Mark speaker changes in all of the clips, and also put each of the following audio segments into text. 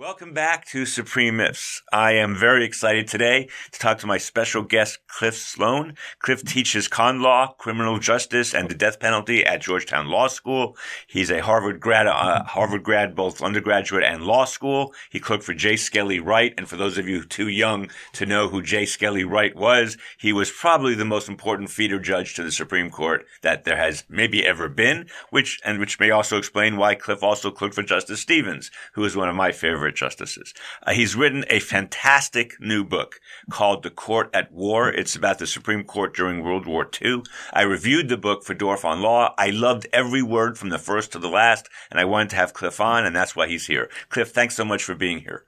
Speaker 1: Welcome back to Supreme Myths. I am very excited today to talk to my special guest, Cliff Sloan. Cliff teaches con law, criminal justice, and the death penalty at Georgetown Law School. He's a Harvard grad, uh, Harvard grad, both undergraduate and law school. He clerked for J. Skelly Wright. And for those of you too young to know who J. Skelly Wright was, he was probably the most important feeder judge to the Supreme Court that there has maybe ever been, which, and which may also explain why Cliff also clerked for Justice Stevens, who is one of my favorite justices. Uh, he's written a fantastic new book called The Court at War. It's about the Supreme Court during World War II. I reviewed the book for Dorf on Law. I loved every word from the first to the last, and I wanted to have Cliff on, and that's why he's here. Cliff, thanks so much for being here.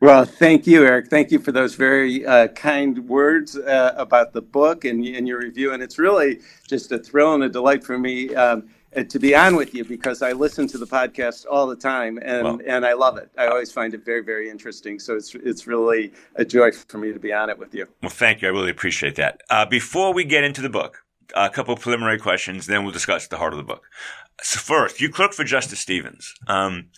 Speaker 2: Well, thank you, Eric. Thank you for those very uh, kind words uh, about the book and, and, your review. And it's really just a thrill and a delight for me. Um, to be on with you because I listen to the podcast all the time and, well, and I love it. I always find it very, very interesting. So it's, it's really a joy for me to be on it with you.
Speaker 1: Well, thank you. I really appreciate that. Uh, before we get into the book, a couple of preliminary questions, then we'll discuss the heart of the book. So first, you clerk for Justice Stevens. Um,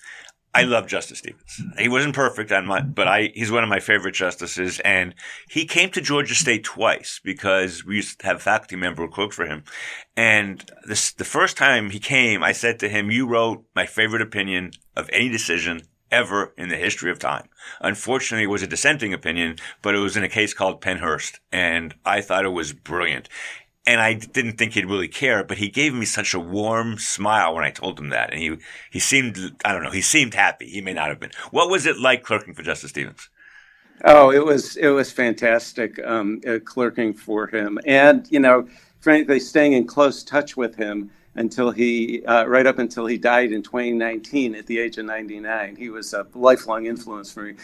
Speaker 1: I love Justice Stevens. He wasn't perfect on my, but I, he's one of my favorite justices. And he came to Georgia State twice because we used to have a faculty member who for him. And this, the first time he came, I said to him, you wrote my favorite opinion of any decision ever in the history of time. Unfortunately, it was a dissenting opinion, but it was in a case called Pennhurst. And I thought it was brilliant and I didn't think he'd really care, but he gave me such a warm smile when I told him that. And he, he seemed, I don't know, he seemed happy. He may not have been. What was it like clerking for Justice Stevens?
Speaker 2: Oh, it was, it was fantastic, um, uh, clerking for him. And, you know, frankly, staying in close touch with him until he, uh, right up until he died in 2019 at the age of 99. He was a lifelong influence for me.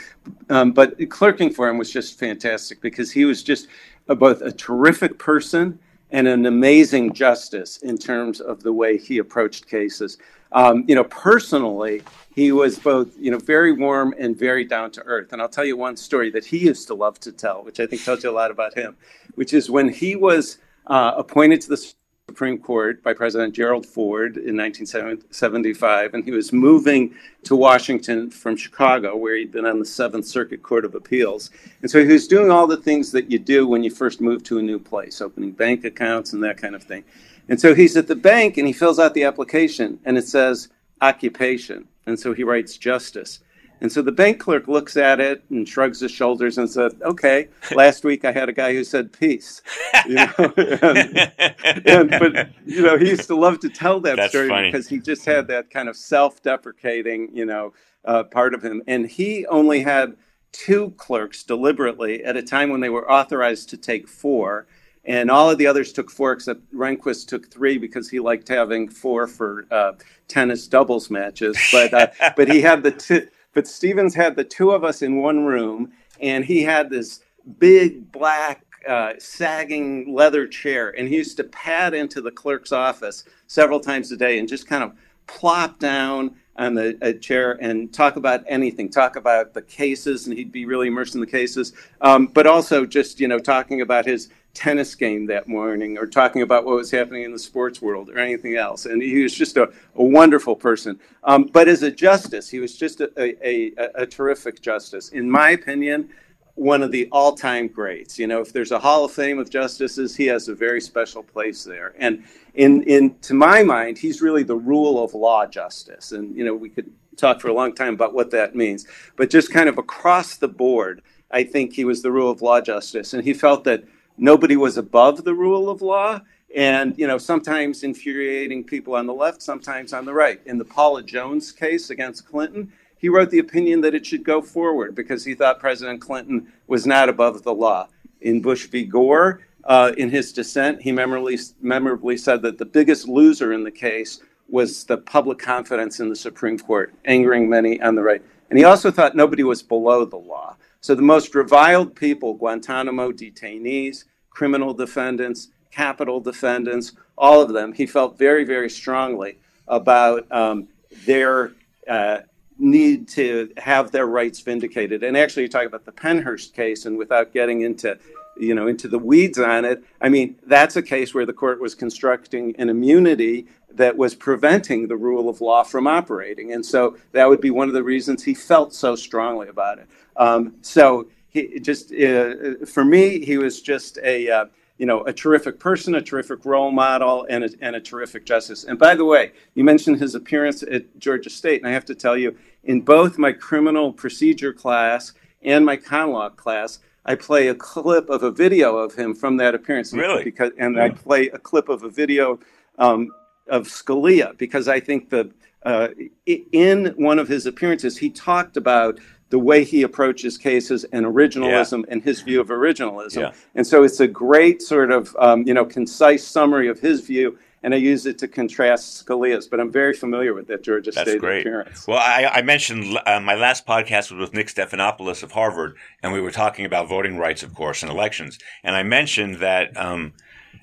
Speaker 2: Um, but clerking for him was just fantastic because he was just a, both a terrific person and an amazing justice in terms of the way he approached cases. Um, you know, personally, he was both, you know, very warm and very down to earth. And I'll tell you one story that he used to love to tell, which I think tells you a lot about him, which is when he was uh, appointed to the Supreme Court by President Gerald Ford in 1975, and he was moving to Washington from Chicago, where he'd been on the Seventh Circuit Court of Appeals. And so he was doing all the things that you do when you first move to a new place, opening bank accounts and that kind of thing. And so he's at the bank and he fills out the application, and it says occupation. And so he writes justice. And so the bank clerk looks at it and shrugs his shoulders and said, "Okay, last week I had a guy who said peace." You know? and, and, but you know, he used to love to tell that
Speaker 1: That's
Speaker 2: story
Speaker 1: funny.
Speaker 2: because he just had that kind of self-deprecating, you know, uh, part of him. And he only had two clerks deliberately at a time when they were authorized to take four. And all of the others took four, except Rehnquist took three because he liked having four for uh, tennis doubles matches. But uh, but he had the two but Stevens had the two of us in one room, and he had this big black uh, sagging leather chair, and he used to pad into the clerk's office several times a day and just kind of plop down on the chair and talk about anything, talk about the cases, and he'd be really immersed in the cases, um, but also just you know talking about his tennis game that morning or talking about what was happening in the sports world or anything else. And he was just a, a wonderful person. Um, but as a justice, he was just a, a, a, terrific justice. In my opinion, one of the all time greats. You know, if there's a Hall of Fame of justices, he has a very special place there. And in, in to my mind, he's really the rule of law justice. And, you know, we could talk for a long time about what that means. But just kind of across the board, I think he was the rule of law justice. And he felt that nobody was above the rule of law and you know sometimes infuriating people on the left sometimes on the right. In the paula jones case against clinton he wrote the opinion that it should go forward because he thought president clinton was not above the law. In bush v. Gore uh, in his dissent he memorably, memorably said that the biggest loser in the case was the public confidence in the supreme court angering many on the right. And he also thought nobody was below the law so the most reviled people, Guantanamo detainees, criminal defendants, capital defendants, all of them, he felt very, very strongly about um, their uh, need to have their rights vindicated. And actually, you talk about the Pennhurst case, and without getting into you know into the weeds on it. I mean, that's a case where the court was constructing an immunity that was preventing the rule of law from operating, and so that would be one of the reasons he felt so strongly about it. Um, so he just uh, for me, he was just a uh, you know, a terrific person, a terrific role model, and a, and a terrific justice. And by the way, you mentioned his appearance at Georgia State, and I have to tell you, in both my criminal procedure class and my con law class, I play a clip of a video of him from that appearance.
Speaker 1: Really?
Speaker 2: Because, and yeah. I play a clip of a video um, of Scalia because I think that uh, in one of his appearances, he talked about the way he approaches cases and originalism yeah. and his view of originalism. Yeah. And so it's a great sort of, um, you know, concise summary of his view. And I use it to contrast Scalia's, but I'm very familiar with that Georgia
Speaker 1: That's
Speaker 2: State
Speaker 1: great.
Speaker 2: appearance.
Speaker 1: Well, I, I mentioned uh, my last podcast was with Nick Stephanopoulos of Harvard, and we were talking about voting rights, of course, and elections. And I mentioned that um,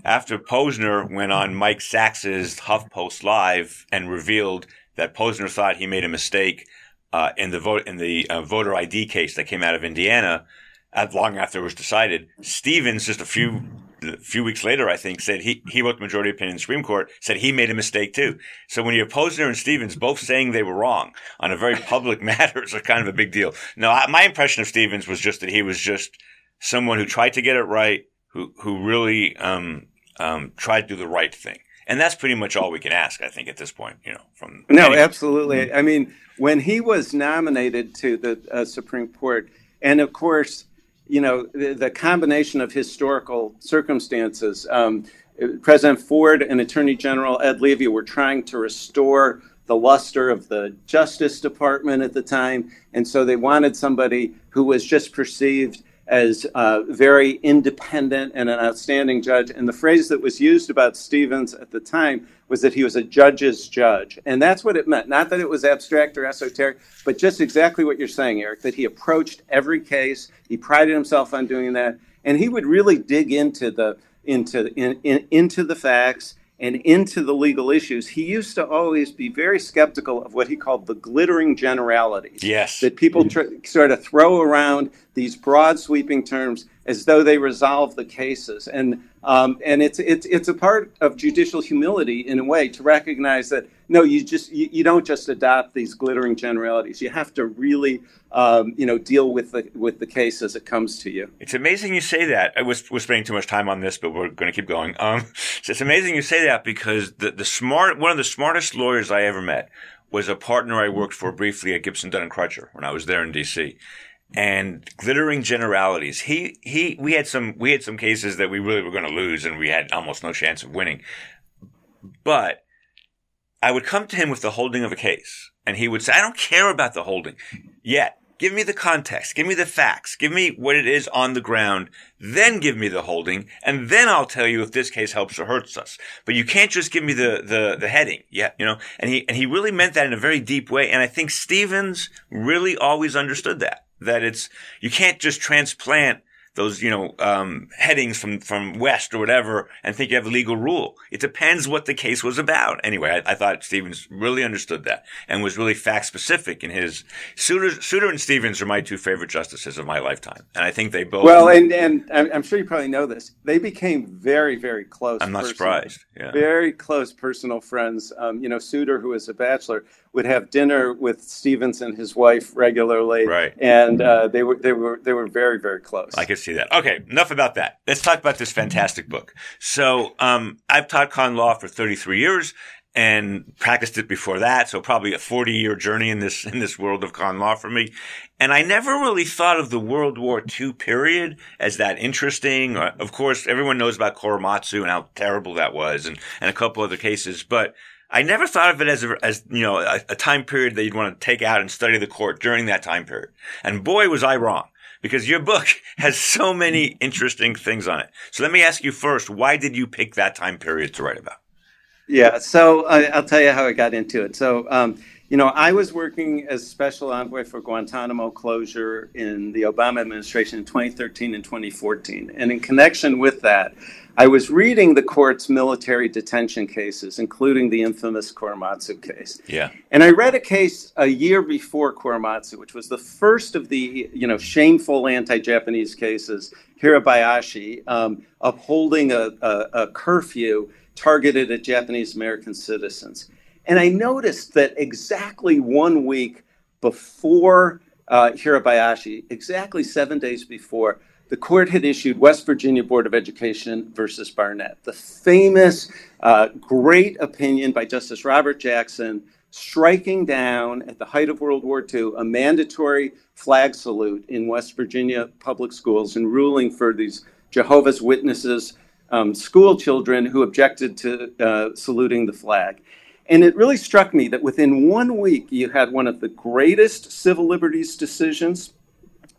Speaker 1: after Posner went on Mike Sacks's HuffPost Live and revealed that Posner thought he made a mistake uh, in the vote in the uh, voter ID case that came out of Indiana, long after it was decided. Stevens, just a few a few weeks later, I think, said he, he wrote the majority opinion in the Supreme Court, said he made a mistake too. So when you have Posner and Stevens both saying they were wrong on a very public matter, it's a kind of a big deal. No, I, my impression of Stevens was just that he was just someone who tried to get it right, who, who really, um, um, tried to do the right thing. And that's pretty much all we can ask, I think, at this point, you know, from.
Speaker 2: No, any- absolutely. I mean, when he was nominated to the uh, Supreme Court, and of course, you know, the, the combination of historical circumstances. Um, President Ford and Attorney General Ed Levi were trying to restore the luster of the Justice Department at the time. And so they wanted somebody who was just perceived as uh, very independent and an outstanding judge. And the phrase that was used about Stevens at the time was that he was a judge's judge. And that's what it meant. Not that it was abstract or esoteric, but just exactly what you're saying, Eric, that he approached every case. He prided himself on doing that. And he would really dig into the into in, in, into the facts and into the legal issues, he used to always be very skeptical of what he called the glittering generalities.
Speaker 1: Yes.
Speaker 2: That people tr- sort of throw around these broad sweeping terms as though they resolve the cases. And, um, and it's, it's, it's a part of judicial humility in a way to recognize that no, you just you, you don't just adopt these glittering generalities. You have to really um, you know deal with the with the case as it comes to you.
Speaker 1: It's amazing you say that. I was was spending too much time on this, but we're going to keep going. Um, so it's amazing you say that because the the smart one of the smartest lawyers I ever met was a partner I worked for briefly at Gibson Dunn and Crutcher when I was there in D.C and glittering generalities. He he we had some we had some cases that we really were going to lose and we had almost no chance of winning. But I would come to him with the holding of a case and he would say, I don't care about the holding yet. Give me the context. Give me the facts. Give me what it is on the ground. Then give me the holding. And then I'll tell you if this case helps or hurts us. But you can't just give me the, the, the heading. Yeah. You know, and he, and he really meant that in a very deep way. And I think Stevens really always understood that that it's you can't just transplant those, you know, um, headings from, from West or whatever and think you have a legal rule. It depends what the case was about. Anyway, I, I thought Stevens really understood that and was really fact specific in his Souter, Souter and Stevens are my two favorite justices of my lifetime. And I think they both.
Speaker 2: Well, and, and I'm sure you probably know this. They became very, very close.
Speaker 1: I'm not surprised. Yeah.
Speaker 2: Very close personal friends. Um, you know, Souter, who was a bachelor, would have dinner with Stevens and his wife regularly.
Speaker 1: Right.
Speaker 2: And uh, they were, they were, they were very, very close.
Speaker 1: I could see that. Okay, enough about that. Let's talk about this fantastic book. So, um, I've taught con law for 33 years and practiced it before that. So probably a 40 year journey in this, in this world of con law for me. And I never really thought of the World War II period as that interesting. Uh, of course, everyone knows about Korematsu and how terrible that was and, and a couple other cases, but I never thought of it as a, as you know a, a, time period that you'd want to take out and study the court during that time period. And boy, was I wrong because your book has so many interesting things on it. So let me ask you first, why did you pick that time period to write about?
Speaker 2: Yeah, so I, will tell you how I got into it. So, um, you know, I was working as special envoy for Guantanamo closure in the Obama administration in 2013 and 2014. And in connection with that, I was reading the court's military detention cases, including the infamous Korematsu case.
Speaker 1: Yeah.
Speaker 2: And I read a case a year before Korematsu, which was the first of the, you know, shameful anti-Japanese cases, Hirabayashi, um, upholding a, a, a curfew targeted at Japanese American citizens. And I noticed that exactly one week before uh, Hirabayashi, exactly seven days before, the court had issued West Virginia Board of Education versus Barnette, the famous, uh, great opinion by Justice Robert Jackson, striking down at the height of World War II a mandatory flag salute in West Virginia public schools and ruling for these Jehovah's Witnesses um, school children who objected to uh, saluting the flag. And it really struck me that within one week, you had one of the greatest civil liberties decisions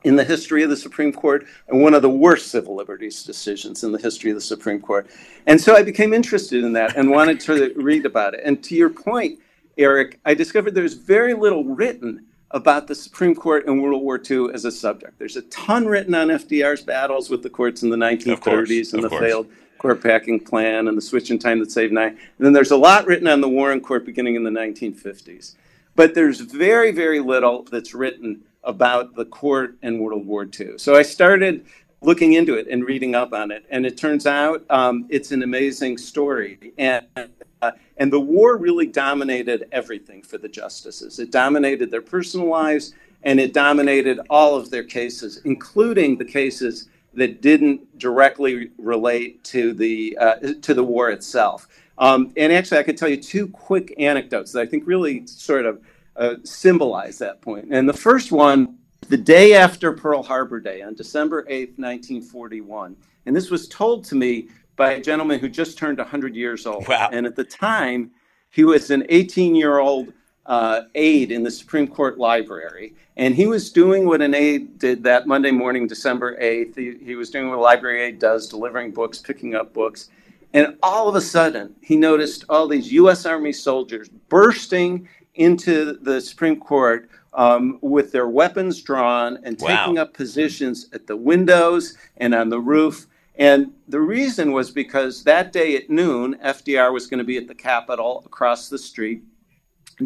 Speaker 2: in the history of the Supreme Court and one of the worst civil liberties decisions in the history of the Supreme Court. And so I became interested in that and wanted to read about it. And to your point, Eric, I discovered there's very little written about the Supreme Court in World War II as a subject. There's a ton written on FDR's battles with the courts in the 1930s course, and the course. failed court packing plan and the switch in time that saved nine. And then there's a lot written on the Warren Court beginning in the 1950s. But there's very, very little that's written about the court and World War II. So I started looking into it and reading up on it. And it turns out um, it's an amazing story. And, uh, and the war really dominated everything for the justices. It dominated their personal lives and it dominated all of their cases, including the cases that didn't directly relate to the uh, to the war itself. Um, and actually, I could tell you two quick anecdotes that I think really sort of uh, symbolize that point. And the first one, the day after Pearl Harbor Day, on December eighth, nineteen forty-one, and this was told to me by a gentleman who just turned hundred years old.
Speaker 1: Wow.
Speaker 2: And at the time, he was an eighteen-year-old uh, aide in the Supreme Court library. And he was doing what an aide did that Monday morning, December 8th. He, he was doing what a library aide does, delivering books, picking up books. And all of a sudden, he noticed all these U.S. Army soldiers bursting into the Supreme Court um, with their weapons drawn and taking up positions at the windows and on the roof. And the reason was because that day at noon, FDR was going to be at the Capitol across the street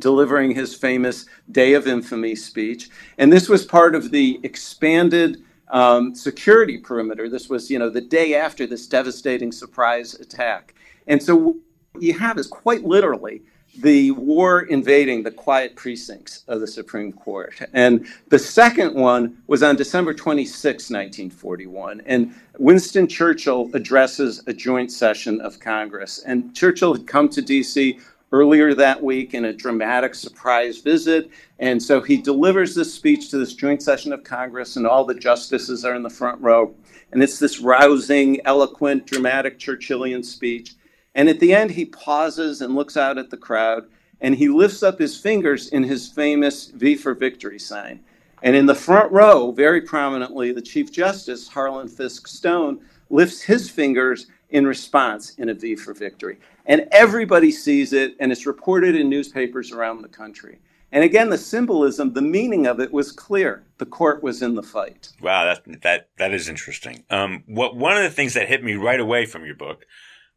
Speaker 2: delivering his famous Day of Infamy speech. And this was part of the expanded um, security perimeter. This was, you know, the day after this devastating surprise attack. And so what you have is quite literally the war invading the quiet precincts of the Supreme Court. And the second one was on December 26, 1941. And Winston Churchill addresses a joint session of Congress. And Churchill had come to D.C earlier that week in a dramatic surprise visit. And so he delivers this speech to this joint session of Congress, and all the justices are in the front row. And it's this rousing, eloquent, dramatic Churchillian speech. And at the end, he pauses and looks out at the crowd, and he lifts up his fingers in his famous V for Victory sign. And in the front row, very prominently, the Chief Justice, Harlan Fiske Stone, lifts his fingers in response in a V for victory. And everybody sees it, and it's reported in newspapers around the country. And again, the symbolism, the meaning of it was clear. The court was in the fight.
Speaker 1: Wow, that that that is interesting. Um, what one of the things that hit me right away from your book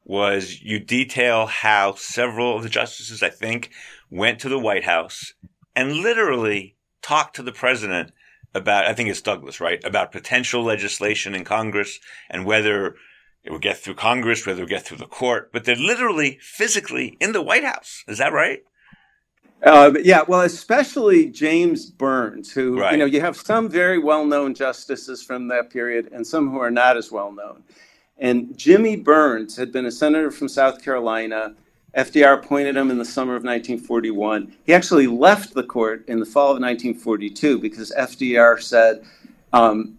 Speaker 1: was you detail how several of the justices, I think, went to the White House and literally talked to the president about. I think it's Douglas, right? About potential legislation in Congress and whether it would get through Congress, whether it would get through the court, but they're literally physically in the White House. Is that right?
Speaker 2: Uh, yeah, well, especially James Byrnes, who, right. you know, you have some very well known justices from that period and some who are not as well known. And Jimmy Byrnes had been a senator from South Carolina. FDR appointed him in the summer of 1941. He actually left the court in the fall of 1942 because FDR said, um,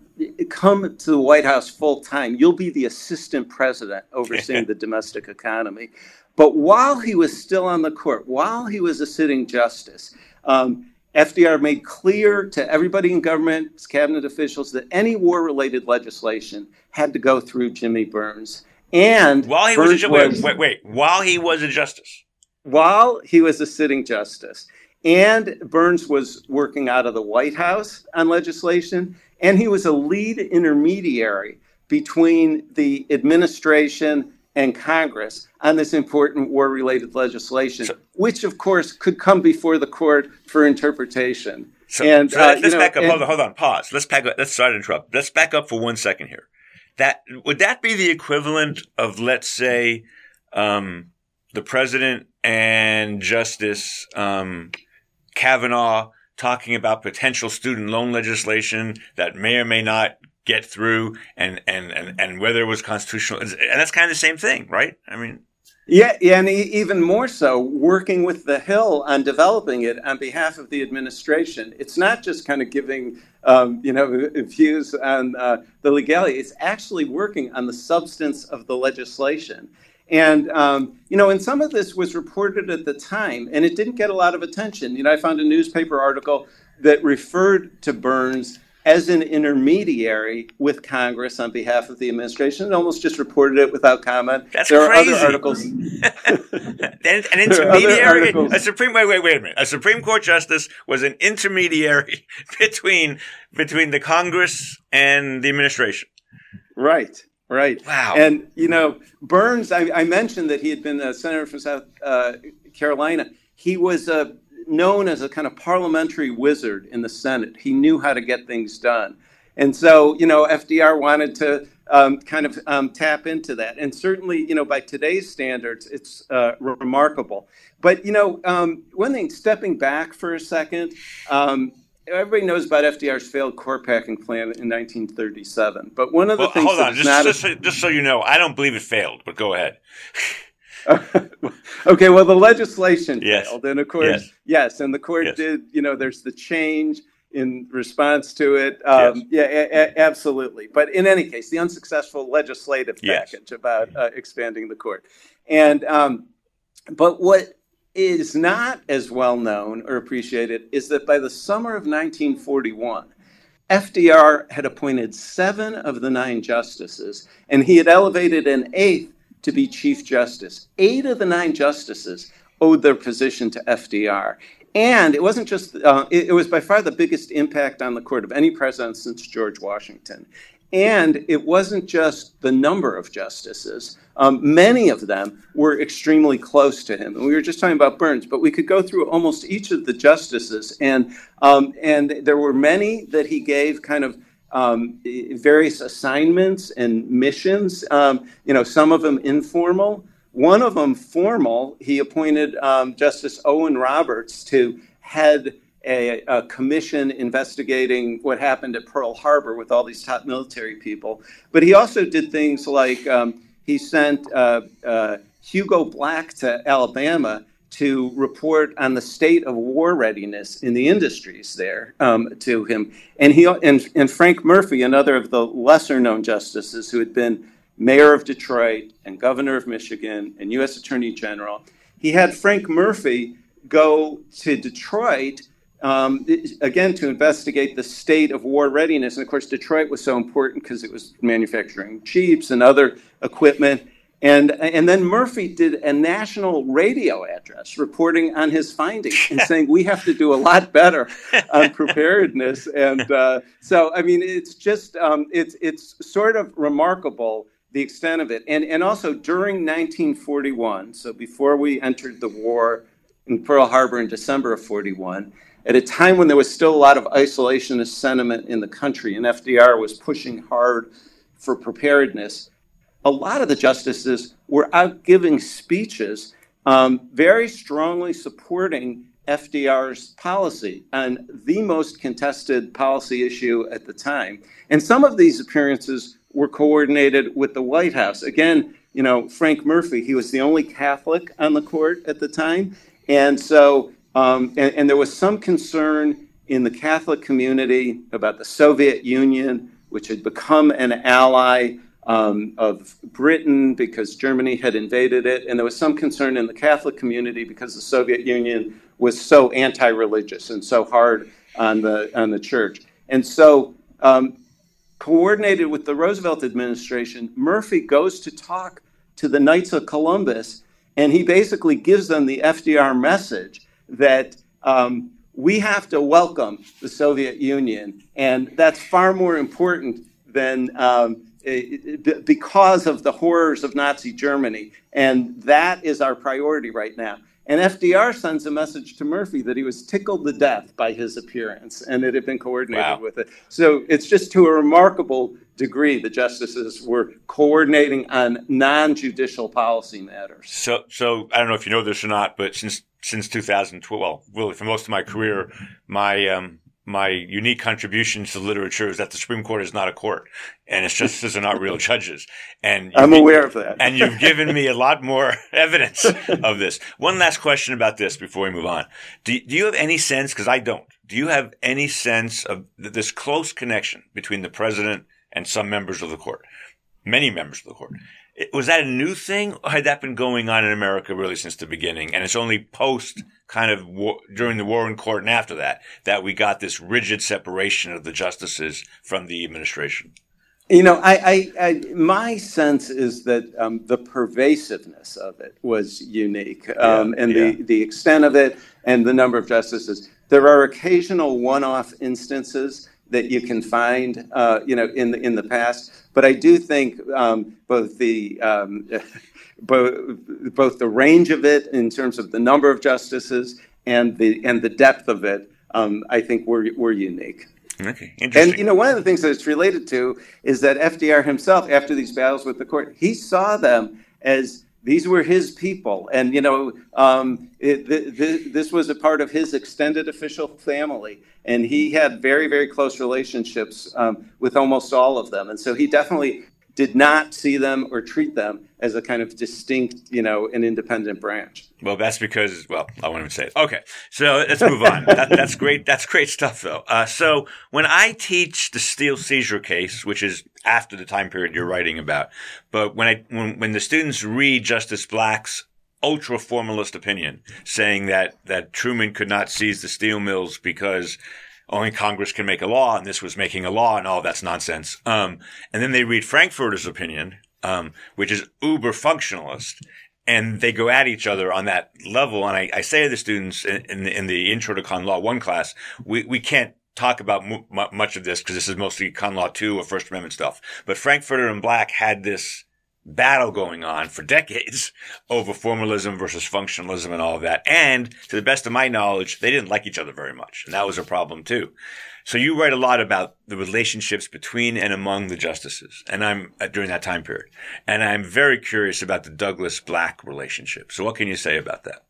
Speaker 2: come to the White House full time, you'll be the assistant president overseeing the domestic economy. But while he was still on the court, while he was a sitting justice, um, FDR made clear to everybody in government, cabinet officials, that any war related legislation had to go through Jimmy Byrnes. And
Speaker 1: while he was, a, wait, wait, wait, while he was a justice.
Speaker 2: While he was a sitting justice. And Byrnes was working out of the White House on legislation, and he was a lead intermediary between the administration and Congress on this important war related legislation, so, which, of course, could come before the court for interpretation.
Speaker 1: So, and, so uh, let's, back know, up. And, hold on, hold on. Pause. Let's back up. Let's start to interrupt. Let's back up for one second here. That would that be the equivalent of, let's say, um, the president and Justice um, Kavanaugh talking about potential student loan legislation that may or may not get through and, and, and, and whether it was constitutional. And that's kind of the same thing, right? I mean,
Speaker 2: yeah, yeah, and even more so, working with the Hill on developing it on behalf of the administration. It's not just kind of giving, um, you know, views on uh, the legality. It's actually working on the substance of the legislation. And, um, you know, and some of this was reported at the time, and it didn't get a lot of attention. You know, I found a newspaper article that referred to Byrnes as an intermediary with Congress on behalf of the administration and almost just reported it without comment.
Speaker 1: That's
Speaker 2: there
Speaker 1: crazy.
Speaker 2: are other articles.
Speaker 1: an, intermediary, a Supreme wait, wait, wait a minute. A Supreme Court justice was an intermediary between between the Congress and the administration.
Speaker 2: Right. Right.
Speaker 1: Wow.
Speaker 2: And, you know, Byrnes, I, I mentioned that he had been a senator from South uh, Carolina. He was uh, known as a kind of parliamentary wizard in the Senate. He knew how to get things done. And so, you know, FDR wanted to um, kind of um, tap into that. And certainly, you know, by today's standards, it's uh, remarkable. But, you know, um, one thing, stepping back for a second, um, everybody knows about FDR's failed court packing plan in 1937. But one of the
Speaker 1: well,
Speaker 2: things
Speaker 1: hold on, just, not just, a, just so you know, I don't believe it failed. But go ahead.
Speaker 2: okay, well, the legislation
Speaker 1: yes.
Speaker 2: failed, and of course, yes, yes and the court yes. did. You know, there's the change in response to it. Um, yeah, a- a- absolutely. But in any case, the unsuccessful legislative package about uh, expanding the court, and um, but what is not as well known or appreciated is that by the summer of 1941, FDR had appointed seven of the nine justices, and he had elevated an eighth to be Chief Justice. Eight of the nine justices owed their position to FDR. And it wasn't just, uh, it, it was by far the biggest impact on the court of any president since George Washington. And it wasn't just the number of justices. Um, many of them were extremely close to him. And we were just talking about Byrnes, but we could go through almost each of the justices. And, um, and there were many that he gave kind of um, various assignments and missions, um, you know, some of them informal. One of them formal, he appointed um, Justice Owen Roberts to head a, a, commission investigating what happened at Pearl Harbor with all these top military people. But he also did things like um, he sent uh, uh, Hugo Black to Alabama to report on the state of war readiness in the industries there um, to him. And he and, and Frank Murphy, another of the lesser known justices who had been mayor of Detroit and governor of Michigan and U.S. Attorney General, he had Frank Murphy go to Detroit um, again to investigate the state of war readiness. And of course, Detroit was so important because it was manufacturing jeeps and other equipment. And, and then Murphy did a national radio address reporting on his findings and saying we have to do a lot better on preparedness. And uh, so, I mean, it's just um, it's it's sort of remarkable the extent of it. And and also during 1941, so before we entered the war in Pearl Harbor in December of 41, at a time when there was still a lot of isolationist sentiment in the country, and FDR was pushing hard for preparedness a lot of the justices were out giving speeches um, very strongly supporting FDR's policy on the most contested policy issue at the time. And some of these appearances were coordinated with the White House. Again, you know, Frank Murphy, he was the only Catholic on the court at the time. And so, um, and, and there was some concern in the Catholic community about the Soviet Union, which had become an ally um, of Britain because Germany had invaded it, and there was some concern in the Catholic community because the Soviet Union was so anti-religious and so hard on the on the church. And so, um, coordinated with the Roosevelt administration, Murphy goes to talk to the Knights of Columbus, and he basically gives them the FDR message that um, we have to welcome the Soviet Union, and that's far more important than um, because of the horrors of Nazi Germany. And that is our priority right now. And FDR sends a message to Murphy that he was tickled to death by his appearance and it had been coordinated wow. with it. So it's just to a remarkable degree the justices were coordinating on non-judicial policy matters.
Speaker 1: So, so I don't know if you know this or not, but since since 2012, well, really for most of my career, my um, my unique contribution to literature is that the Supreme Court is not a court, and its justices are not real judges. And
Speaker 2: I'm aware of that.
Speaker 1: and you've given me a lot more evidence of this. One last question about this before we move on. Do, do you have any sense? Because I don't. Do you have any sense of this close connection between the president and some members of the court, many members of the court? Was that a new thing, or had that been going on in America really since the beginning? And it's only post kind of war, during the Warren Court and after that that we got this rigid separation of the justices from the administration.
Speaker 2: You know, I, I, I my sense is that um, the pervasiveness of it was unique, um, yeah, and yeah. the the extent of it and the number of justices. There are occasional one-off instances that you can find, uh, you know, in the in the past. But I do think um, both the um, both, both the range of it in terms of the number of justices and the and the depth of it, um, I think we're we're unique.
Speaker 1: Okay, interesting.
Speaker 2: And you know, one of the things that it's related to is that FDR himself, after these battles with the court, he saw them as these were his people, and you know, um, it, th- th- this was a part of his extended official family, and he had very, very close relationships um, with almost all of them, and so he definitely did not see them or treat them as a kind of distinct, you know, an independent branch.
Speaker 1: Well, that's because, well, I won't even say it. Okay, so let's move on. that, that's great. That's great stuff, though. Uh, so when I teach the steel seizure case, which is after the time period you're writing about, but when I when when the students read Justice Black's ultra formalist opinion, saying that that Truman could not seize the steel mills because only Congress can make a law, and this was making a law, and all that's nonsense. Um, and then they read Frankfurter's opinion, um, which is uber functionalist, and they go at each other on that level. And I, I say to the students in, in, the, in, the Intro to Con Law One class, we, we can't talk about much of this because this is mostly Con Law Two or First Amendment stuff. But Frankfurter and Black had this battle going on for decades over formalism versus functionalism and all of that. And to the best of my knowledge, they didn't like each other very much. And that was a problem too. So you write a lot about the relationships between and among the justices. And I'm uh, during that time period. And I'm very curious about the Douglas Black relationship. So what can you say about that?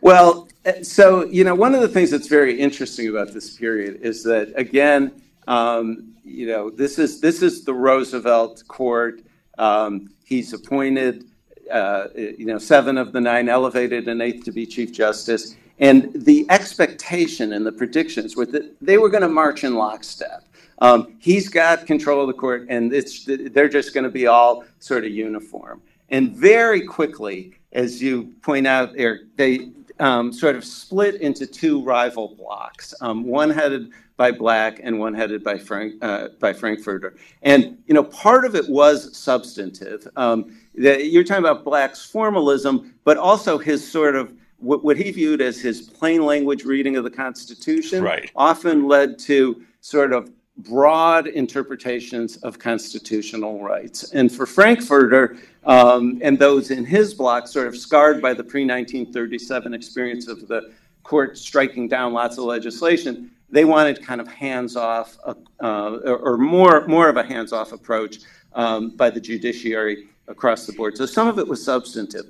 Speaker 2: Well, uh, so, you know, one of the things that's very interesting about this period is that, again, um, you know, this is this is the Roosevelt court um, he's appointed, uh, you know, seven of the nine elevated, an eighth to be Chief Justice. And the expectation and the predictions were that they were going to march in lockstep. Um, he's got control of the court, and it's, they're just going to be all sort of uniform. And very quickly, as you point out, Eric, they um, sort of split into two rival blocks. Um, one headed by Black and one headed by Frank uh, by Frankfurter. And you know, part of it was substantive. Um, the, you're talking about Black's formalism, but also his sort of what, what, he viewed as his plain language reading of the Constitution.
Speaker 1: Right.
Speaker 2: Often led to sort of broad interpretations of constitutional rights. And for Frankfurter um, and those in his block, sort of scarred by the pre 1937 experience of the court striking down lots of legislation, they wanted kind of hands off, uh, or more, more of a hands off approach um, by the judiciary across the board. So some of it was substantive,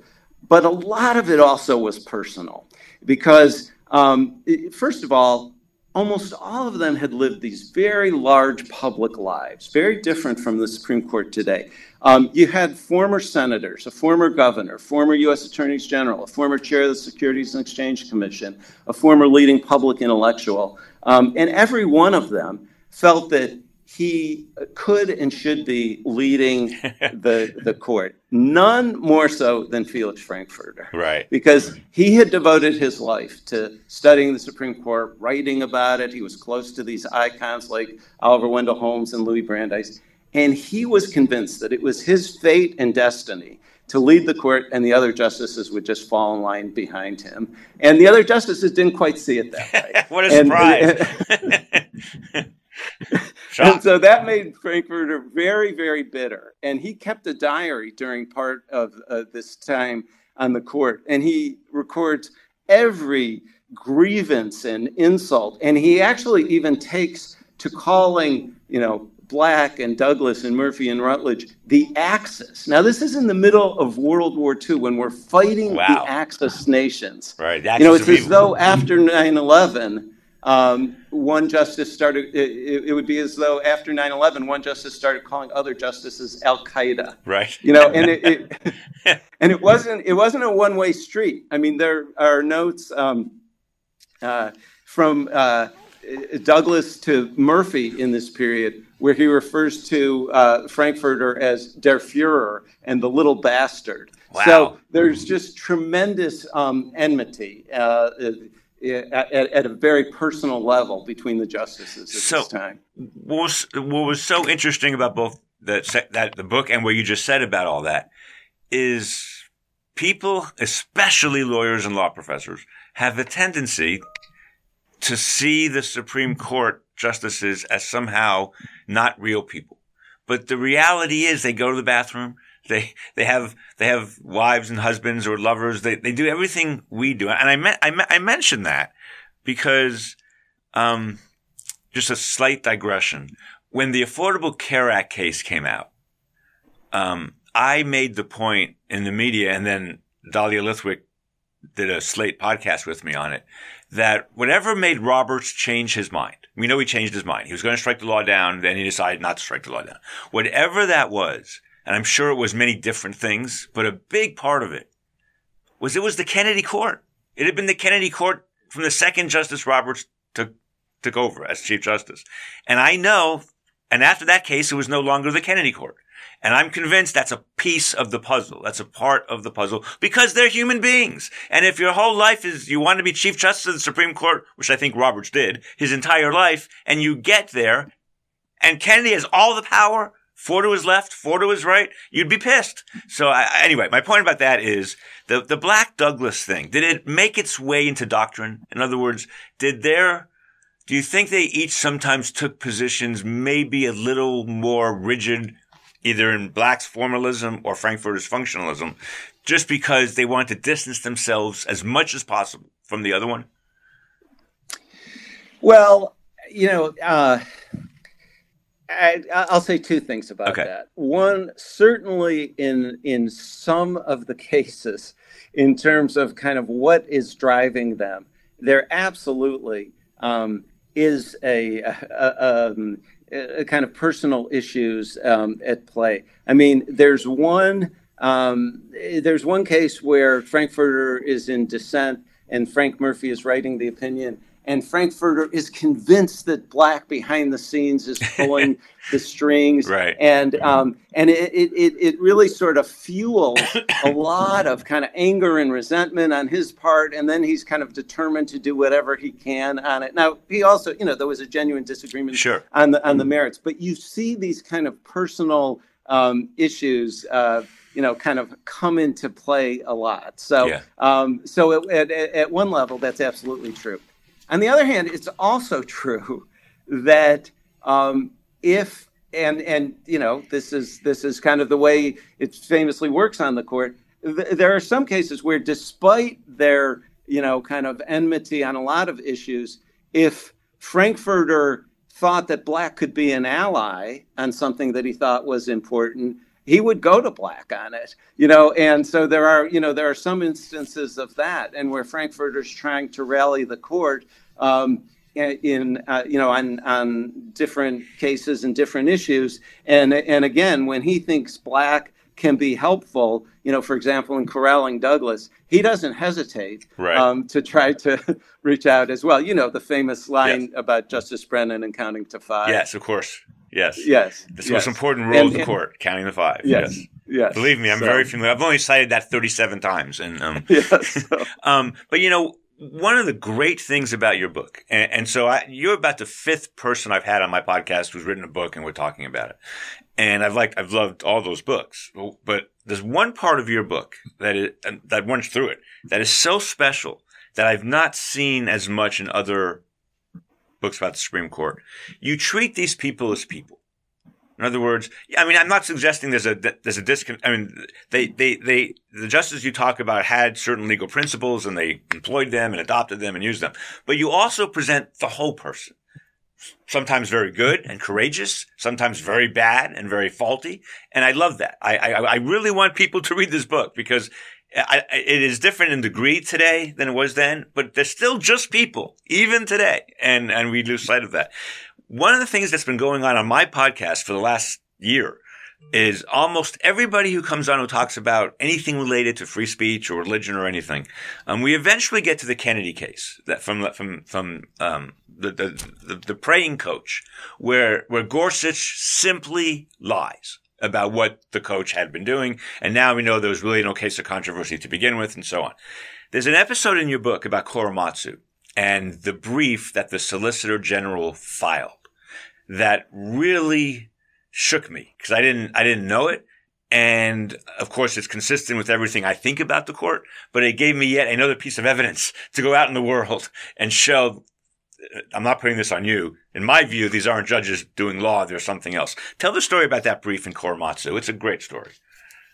Speaker 2: but a lot of it also was personal. Because, um, it, first of all, almost all of them had lived these very large public lives, very different from the Supreme Court today. Um, you had former senators, a former governor, former U.S. attorneys general, a former chair of the Securities and Exchange Commission, a former leading public intellectual. Um, and every one of them felt that he could and should be leading the, the court. None more so than Felix Frankfurter.
Speaker 1: Right.
Speaker 2: Because he had devoted his life to studying the Supreme Court, writing about it. He was close to these icons like Oliver Wendell Holmes and Louis Brandeis. And he was convinced that it was his fate and destiny to lead the court, and the other justices would just fall in line behind him. And the other justices didn't quite see it that way.
Speaker 1: what a
Speaker 2: surprise! and so that made Frankfurter very, very bitter. And he kept a diary during part of uh, this time on the court, and he records every grievance and insult. And he actually even takes to calling, you know, Black and Douglas and Murphy and Rutledge the Axis. Now, this is in the middle of World War II when we're fighting wow. the Axis nations.
Speaker 1: Right.
Speaker 2: you know, it's as though after 9 11, um, one justice started, it, it, would be as though after 9 11, one justice started calling other justices Al Qaeda.
Speaker 1: Right.
Speaker 2: You know, and it, it and it wasn't, it wasn't a one way street. I mean, there are notes um, uh, from uh, Douglas to Murphy in this period where he refers to uh, Frankfurter as Der Fuhrer and the little bastard. Wow. So there's just tremendous um, enmity. Uh, at, at, a very personal level between the justices at so, this time.
Speaker 1: What was, what was so interesting about both the, that the book and what you just said about all that is people, especially lawyers and law professors, have a tendency to see the Supreme Court justices as somehow not real people. But the reality is they go to the bathroom, they they have they have wives and husbands or lovers. They they do everything we do. And I me- I, me- I mentioned that because um, just a slight digression. When the Affordable Care Act case came out, um, I made the point in the media, and then Dahlia Lithwick did a Slate podcast with me on it, that whatever made Roberts change his mind, we know he changed his mind. He was going to strike the law down, then he decided not to strike the law down. Whatever that was, and I'm sure it was many different things, but a big part of it was it was the Kennedy court. It had been the Kennedy court from the second Justice Roberts took, took over as Chief Justice. And I know, and after that case, it was no longer the Kennedy court. And I'm convinced that's a piece of the puzzle. That's a part of the puzzle because they're human beings. And if your whole life is you want to be Chief Justice of the Supreme Court, which I think Roberts did his entire life, and you get there and Kennedy has all the power four to his left, four to his right, you'd be pissed. So I, anyway, my point about that is the, the Black Douglas thing, did it make its way into doctrine? In other words, did their, do you think they each sometimes took positions maybe a little more rigid, either in Black's formalism or Frankfurter's functionalism, just because they want to distance themselves as much as possible from the other one?
Speaker 2: Well, you know, uh, I, will say two things about okay. that. One, certainly in in some of the cases, in terms of kind of what is driving them, there absolutely um, is a, a, a, um, a, kind of personal issues um, at play. I mean, there's one um, there's one case where Frankfurter is in dissent and Frank Murphy is writing the opinion and Frankfurter is convinced that Black behind the scenes is pulling the strings,
Speaker 1: right?
Speaker 2: And um, and it, it it really sort of fuels a lot of kind of anger and resentment on his part, and then he's kind of determined to do whatever he can on it. Now he also, you know, there was a genuine disagreement
Speaker 1: sure.
Speaker 2: on the on the merits, but you see these kind of personal um, issues. Uh, you know, kind of come into play a lot. So, yeah. um, so at, at, at one level, that's absolutely true. On the other hand, it's also true that um, if and and you know this is this is kind of the way it famously works on the court. Th- there are some cases where, despite their you know kind of enmity on a lot of issues, if Frankfurter thought that Black could be an ally on something that he thought was important, he would go to black on it you know and so there are you know there are some instances of that and where frankfurter's trying to rally the court um, in uh, you know on on different cases and different issues and and again when he thinks black can be helpful you know for example in corralling douglas he doesn't hesitate
Speaker 1: right.
Speaker 2: um, to try to reach out as well you know the famous line yes. about justice brennan and counting to five
Speaker 1: yes of course yes
Speaker 2: yes
Speaker 1: this
Speaker 2: yes.
Speaker 1: most important rule and, of the court counting the five
Speaker 2: yes yes, yes.
Speaker 1: believe me i'm so. very familiar i've only cited that 37 times and um,
Speaker 2: yes, so.
Speaker 1: um, but you know one of the great things about your book, and, and so I, you're about the fifth person I've had on my podcast who's written a book and we're talking about it. And I've liked, I've loved all those books, but there's one part of your book that is, that runs through it that is so special that I've not seen as much in other books about the Supreme Court. You treat these people as people. In other words, I mean, I'm not suggesting there's a there's a discon. I mean, they they they the justices you talk about had certain legal principles and they employed them and adopted them and used them. But you also present the whole person. Sometimes very good and courageous, sometimes very bad and very faulty. And I love that. I I, I really want people to read this book because I, it is different in degree today than it was then, but they're still just people, even today. And, and we lose sight of that. One of the things that's been going on on my podcast for the last year is almost everybody who comes on who talks about anything related to free speech or religion or anything. Um, we eventually get to the Kennedy case that from, from, from, um, the, the, the, the praying coach where, where Gorsuch simply lies about what the coach had been doing. And now we know there was really no case of controversy to begin with and so on. There's an episode in your book about Korematsu and the brief that the Solicitor General filed that really shook me because I didn't, I didn't know it. And of course, it's consistent with everything I think about the court, but it gave me yet another piece of evidence to go out in the world and show I'm not putting this on you. In my view, these aren't judges doing law. There's something else. Tell the story about that brief in Korematsu. It's a great story.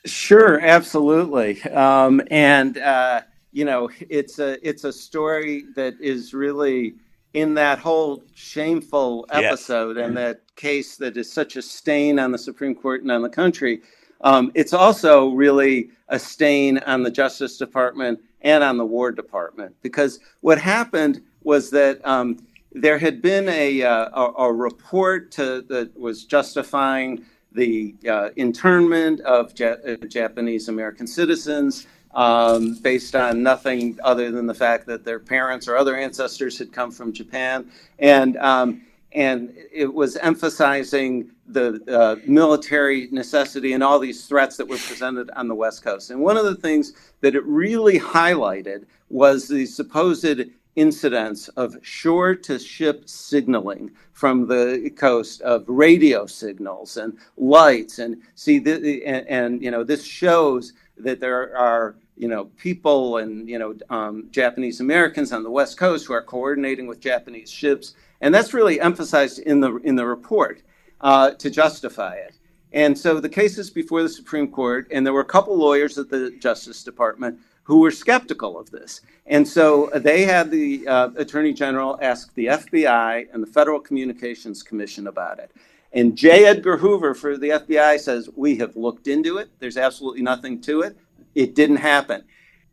Speaker 2: Sure, absolutely. Um, and, uh, you know, it's a, it's a story that is really in that whole shameful episode yes. and that case that is such a stain on the Supreme Court and on the country. Um, it's also really a stain on the Justice Department and on the War Department because what happened was that um, there had been a, uh, a, a, report to, that was justifying the uh, internment of ja- uh, Japanese American citizens um, based on nothing other than the fact that their parents or other ancestors had come from Japan. And, um, and it was emphasizing the uh, military necessity and all these threats that were presented on the West Coast. And one of the things that it really highlighted was the supposed incidents of shore to ship signaling from the coast of radio signals and lights. And see the, and, and, you know this shows that there are you know people and you know um, Japanese Americans on the west coast who are coordinating with Japanese ships. And that's really emphasized in the in the report uh, to justify it. And so the case is before the Supreme Court and there were a couple lawyers at the Justice Department who were skeptical of this. And so they had the uh, Attorney General ask the FBI and the Federal Communications Commission about it. And J. Edgar Hoover for the FBI says, We have looked into it. There's absolutely nothing to it. It didn't happen.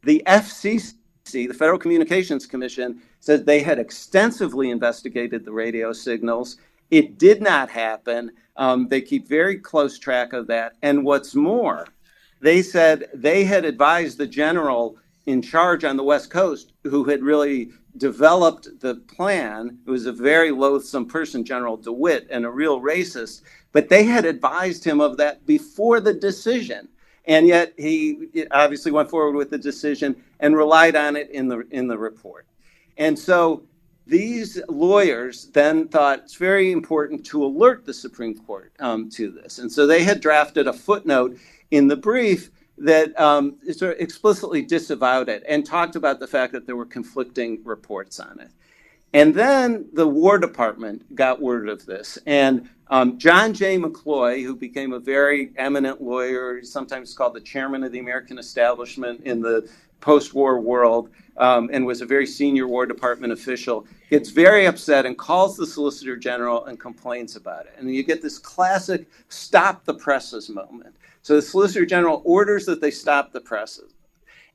Speaker 2: The FCC, the Federal Communications Commission, says they had extensively investigated the radio signals. It did not happen. Um, they keep very close track of that. And what's more, they said they had advised the general in charge on the West Coast who had really developed the plan. It was a very loathsome person, General DeWitt, and a real racist, but they had advised him of that before the decision. And yet he obviously went forward with the decision and relied on it in the in the report. And so these lawyers then thought it's very important to alert the Supreme Court um, to this. And so they had drafted a footnote in the brief that um, sort of explicitly disavowed it and talked about the fact that there were conflicting reports on it. And then the War Department got word of this. And um, John J. McCloy, who became a very eminent lawyer, sometimes called the chairman of the American establishment in the post war world, um, and was a very senior War Department official, gets very upset and calls the Solicitor General and complains about it. And you get this classic stop the presses moment so the Solicitor General orders that they stop the presses.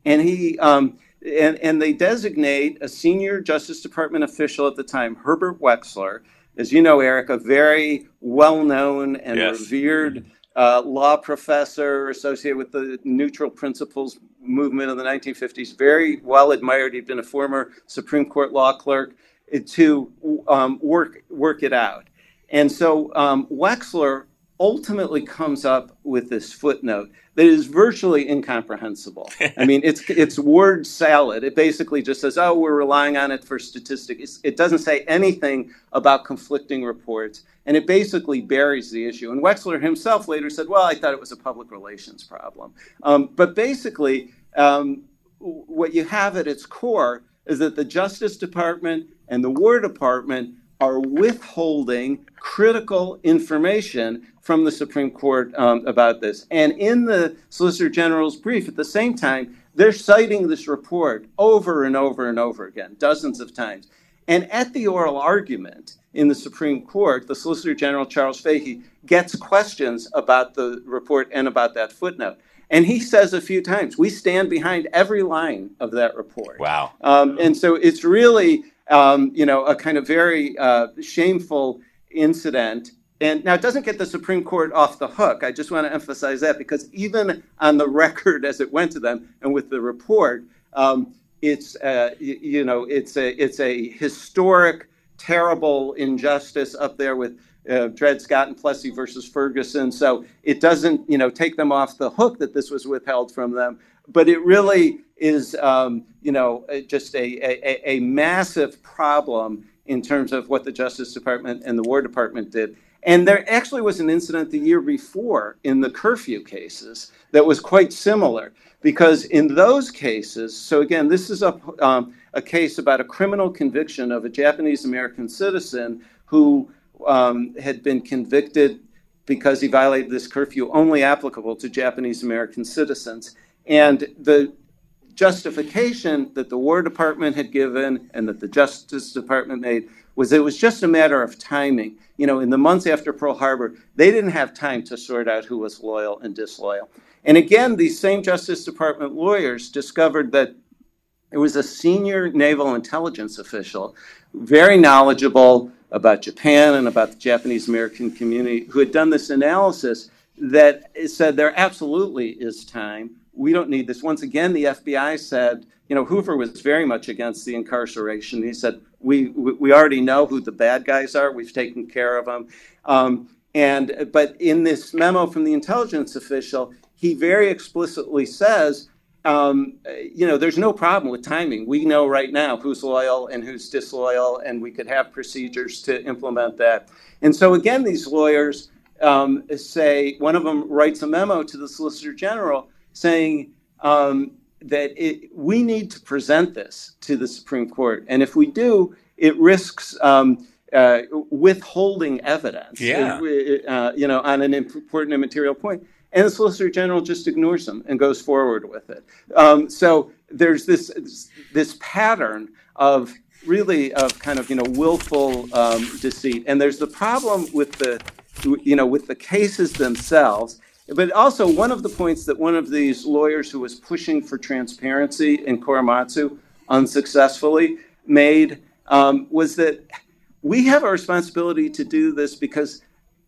Speaker 2: And he um, and, and they designate a senior Justice Department official at the time, Herbert Wechsler, as you know, Eric, a very well-known and yes. revered uh, law professor associated with the neutral principles movement of the 1950s, very well admired. He'd been a former Supreme Court law clerk to um, work work it out. And so um, Wechsler ultimately comes up with this footnote that is virtually incomprehensible. I mean, it's it's word salad. It basically just says, "Oh, we're relying on it for statistics." It doesn't say anything about conflicting reports, and it basically buries the issue. And Wechsler himself later said, "Well, I thought it was a public relations problem." Um, but basically, um, what you have at its core is that the Justice Department and the War Department are withholding critical information from the Supreme Court um, about this. And in the Solicitor General's brief, at the same time, they're citing this report over and over and over again, dozens of times. And at the oral argument in the Supreme Court, the Solicitor General Charles Fahy gets questions about the report and about that footnote. And he says a few times, we stand behind every line of that report.
Speaker 1: Wow.
Speaker 2: Um, and so it's really, um, you know, a kind of very uh, shameful incident and now it doesn't get the Supreme Court off the hook. I just want to emphasize that because even on the record as it went to them and with the report, um, it's uh, you, you know it's a it's a historic, terrible injustice up there with uh, Dred Scott and Plessy versus Ferguson. So it doesn't you know take them off the hook that this was withheld from them, but it really is um, you know just a, a, a massive problem in terms of what the Justice Department and the War Department did. And there actually was an incident the year before in the curfew cases that was quite similar because in those cases, so again, this is a, um, a case about a criminal conviction of a Japanese American citizen who um, had been convicted because he violated this curfew only applicable to Japanese American citizens. And the justification that the War Department had given and that the Justice Department made was it was just a matter of timing. You know, in the months after Pearl Harbor, they didn't have time to sort out who was loyal and disloyal. And again, these same Justice Department lawyers discovered that it was a senior naval intelligence official, very knowledgeable about Japan and about the Japanese American community, who had done this analysis that said there absolutely is time. We don't need this. Once again, the FBI said, you know, Hoover was very much against the incarceration. He said, we, we already know who the bad guys are. We've taken care of them. Um, and, but in this memo from the intelligence official, he very explicitly says, um, you know, there's no problem with timing. We know right now who's loyal and who's disloyal, and we could have procedures to implement that. And so, again, these lawyers um, say one of them writes a memo to the Solicitor General saying, um, that it, we need to present this to the Supreme Court, and if we do, it risks um, uh, withholding evidence.
Speaker 1: Yeah.
Speaker 2: Uh, you know, on an important and material point. point, and the Solicitor General just ignores them and goes forward with it. Um, so there's this this pattern of really of kind of you know willful um, deceit, and there's the problem with the you know with the cases themselves but also, one of the points that one of these lawyers who was pushing for transparency in Korematsu unsuccessfully made um, was that we have a responsibility to do this because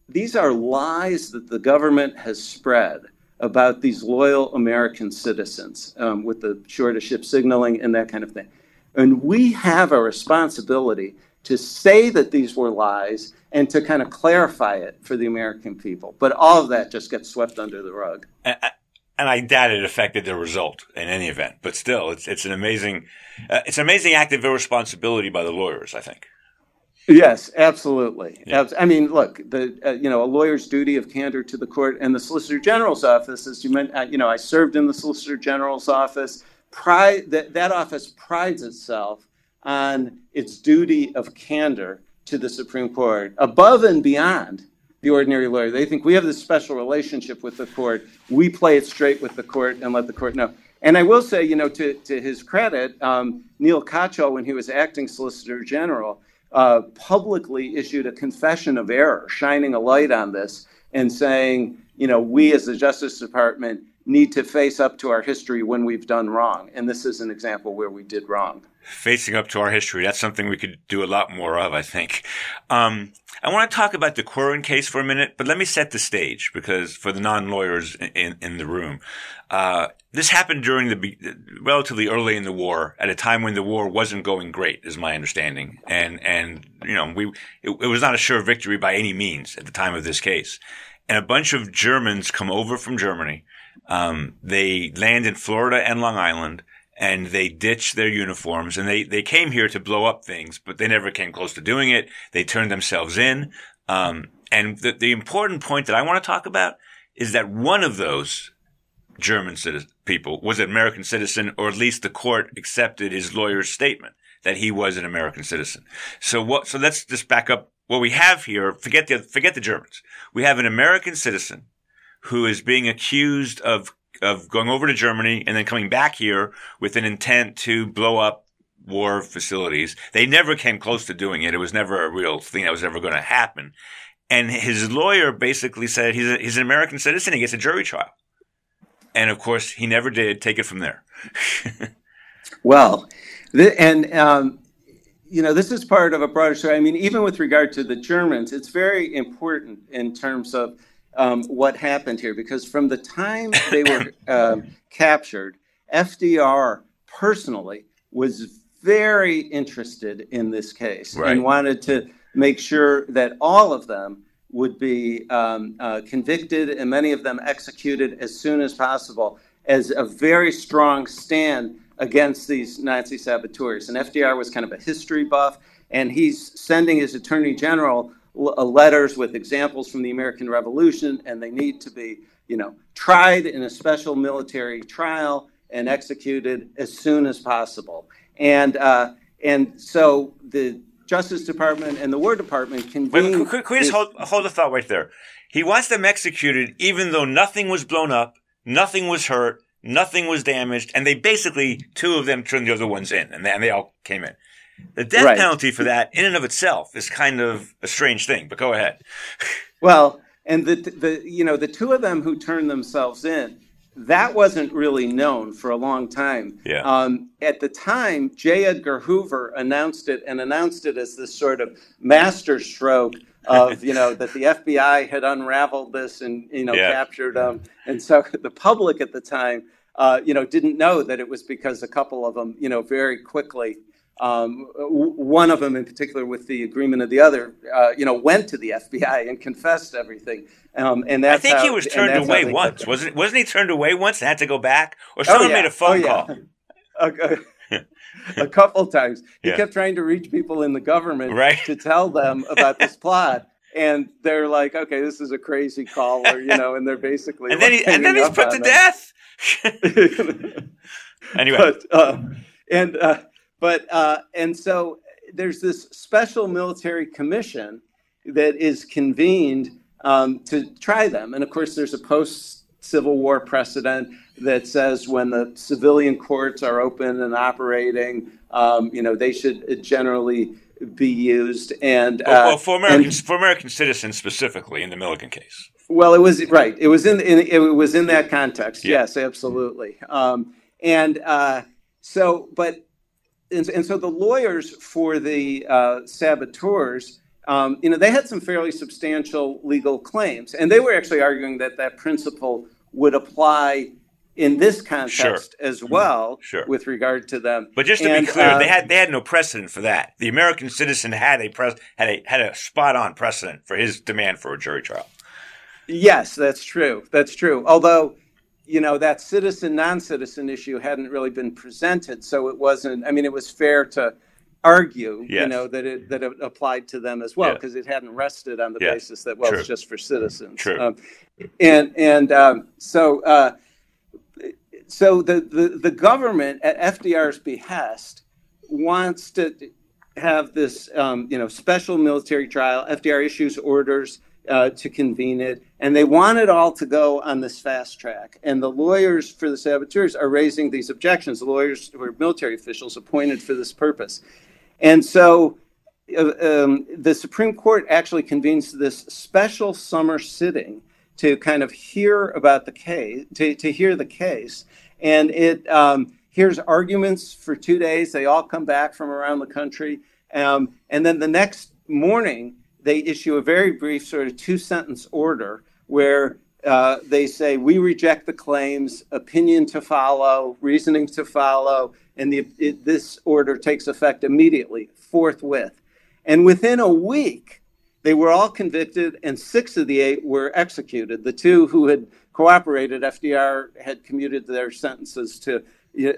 Speaker 2: these are lies that the government has spread about these loyal American citizens um, with the shore ship signaling and that kind of thing. And we have a responsibility to say that these were lies and to kind of clarify it for the American people. But all of that just gets swept under the rug.
Speaker 1: And, and I doubt it affected the result in any event. But still, it's it's an amazing uh, it's an amazing act of irresponsibility by the lawyers. I think.
Speaker 2: Yes, absolutely. Yeah. I mean, look, the uh, you know a lawyer's duty of candor to the court and the Solicitor General's office, as you meant, uh, you know, I served in the Solicitor General's office. Pride that that office prides itself on its duty of candor to the Supreme Court above and beyond the ordinary lawyer. They think we have this special relationship with the court. We play it straight with the court and let the court know. And I will say, you know, to, to his credit, um, Neal Katyal, when he was acting Solicitor General, uh, publicly issued a confession of error, shining a light on this and saying, you know, we as the Justice Department need to face up to our history when we've done wrong. And this is an example where we did wrong.
Speaker 1: Facing up to our history. That's something we could do a lot more of, I think. Um, I want to talk about the Quirin case for a minute, but let me set the stage because for the non-lawyers in, in the room, uh, this happened during the relatively early in the war, at a time when the war wasn't going great, is my understanding, and and you know we it, it was not a sure victory by any means at the time of this case, and a bunch of Germans come over from Germany. Um, they land in Florida and Long Island and they ditch their uniforms and they, they came here to blow up things, but they never came close to doing it. They turned themselves in. Um, and the, the important point that I want to talk about is that one of those German citizen, people was an American citizen, or at least the court accepted his lawyer's statement that he was an American citizen. So what, so let's just back up. What we have here, forget the, forget the Germans. We have an American citizen who is being accused of, of going over to Germany and then coming back here with an intent to blow up war facilities. They never came close to doing it. It was never a real thing that was ever going to happen. And his lawyer basically said he's, a, he's an American citizen. He gets a jury trial. And of course, he never did take it from there.
Speaker 2: well, and, um, you know, this is part of a broader story. I mean, even with regard to the Germans, it's very important in terms of um, what happened here because from the time they were um, captured, FDR personally was very interested in this case right. and wanted to make sure that all of them would be um, uh, convicted and many of them executed as soon as possible as a very strong stand against these Nazi saboteurs. And FDR was kind of a history buff, and he's sending his attorney general uh, letters with examples from the American Revolution, and they need to be, you know, tried in a special military trial and executed as soon as possible. And uh, and so the Justice Department and the War Department convened.
Speaker 1: Wait, could, could we just hold, hold the thought right there? He wants them executed, even though nothing was blown up, nothing was hurt, nothing was damaged, and they basically two of them turned the other ones in, and they, and they all came in. The death right. penalty for that, in and of itself, is kind of a strange thing. But go ahead.
Speaker 2: well, and the the you know the two of them who turned themselves in, that wasn't really known for a long time.
Speaker 1: Yeah. Um,
Speaker 2: at the time, J. Edgar Hoover announced it and announced it as this sort of masterstroke of you know that the FBI had unraveled this and you know yeah. captured them, and so the public at the time. Uh, you know, didn't know that it was because a couple of them, you know, very quickly um, one of them, in particular, with the agreement of the other, uh, you know, went to the FBI and confessed everything. Um, and
Speaker 1: I think how, he was turned away once. Wasn't wasn't he turned away once and had to go back, or someone oh, yeah. made a phone oh, call?
Speaker 2: a, couple times. He yeah. kept trying to reach people in the government
Speaker 1: right.
Speaker 2: to tell them about this plot. And they're like, "Okay, this is a crazy caller," you know, and they're basically
Speaker 1: and then he, and then he's put to death. anyway,
Speaker 2: but, uh, and uh, but uh, and so there's this special military commission that is convened um, to try them, and of course there's a post Civil War precedent that says when the civilian courts are open and operating, um, you know they should generally be used. And
Speaker 1: uh, well, for American for American citizens specifically in the Milligan case.
Speaker 2: Well, it was right. It was in, in it was in that context. Yeah. Yes, absolutely. Um, and uh, so, but and, and so the lawyers for the uh, saboteurs, um, you know, they had some fairly substantial legal claims, and they were actually arguing that that principle would apply in this context sure. as well
Speaker 1: sure.
Speaker 2: with regard to them.
Speaker 1: But just to and, be clear, uh, they had they had no precedent for that. The American citizen had a pres- had a had a spot on precedent for his demand for a jury trial.
Speaker 2: Yes, that's true. That's true. Although you know that citizen non-citizen issue hadn't really been presented so it wasn't i mean it was fair to argue yes. you know that it that it applied to them as well because it hadn't rested on the yes. basis that well True. it's just for citizens
Speaker 1: True. Um,
Speaker 2: and and um, so uh, so the, the the government at FDR's behest wants to have this um, you know special military trial FDR issues orders uh, to convene it, and they want it all to go on this fast track. And the lawyers for the saboteurs are raising these objections. The lawyers who are military officials appointed for this purpose, and so uh, um, the Supreme Court actually convenes this special summer sitting to kind of hear about the case, to, to hear the case, and it um, hears arguments for two days. They all come back from around the country, um, and then the next morning they issue a very brief sort of two sentence order where uh, they say we reject the claims, opinion to follow, reasoning to follow, and the, it, this order takes effect immediately, forthwith. And within a week, They were all convicted, and six of the eight were executed. The two who had cooperated, FDR had commuted their sentences to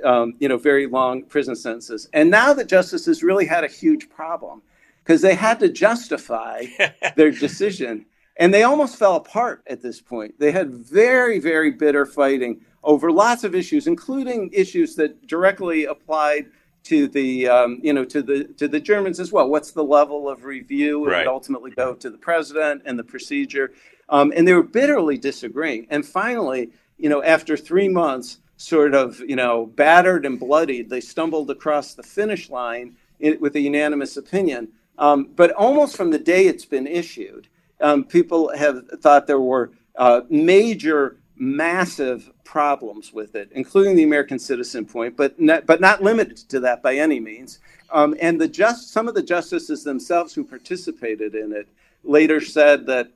Speaker 2: um, you know, very long prison sentences. And now the justices really had a huge problem because they had to justify their decision. And they almost fell apart at this point. They had very, very bitter fighting over lots of issues, including issues that directly applied to the um, you know to the to the Germans as well. What's the level of review?
Speaker 1: Right.
Speaker 2: Would ultimately go to the president and the procedure, um, and they were bitterly disagreeing. And finally, you know, after three months, sort of you know battered and bloodied, they stumbled across the finish line in, with a unanimous opinion. Um, but almost from the day it's been issued, um, people have thought there were uh, major massive problems with it, including the American citizen point, but not, but not limited to that by any means. Um, and the just some of the justices themselves who participated in it later said that,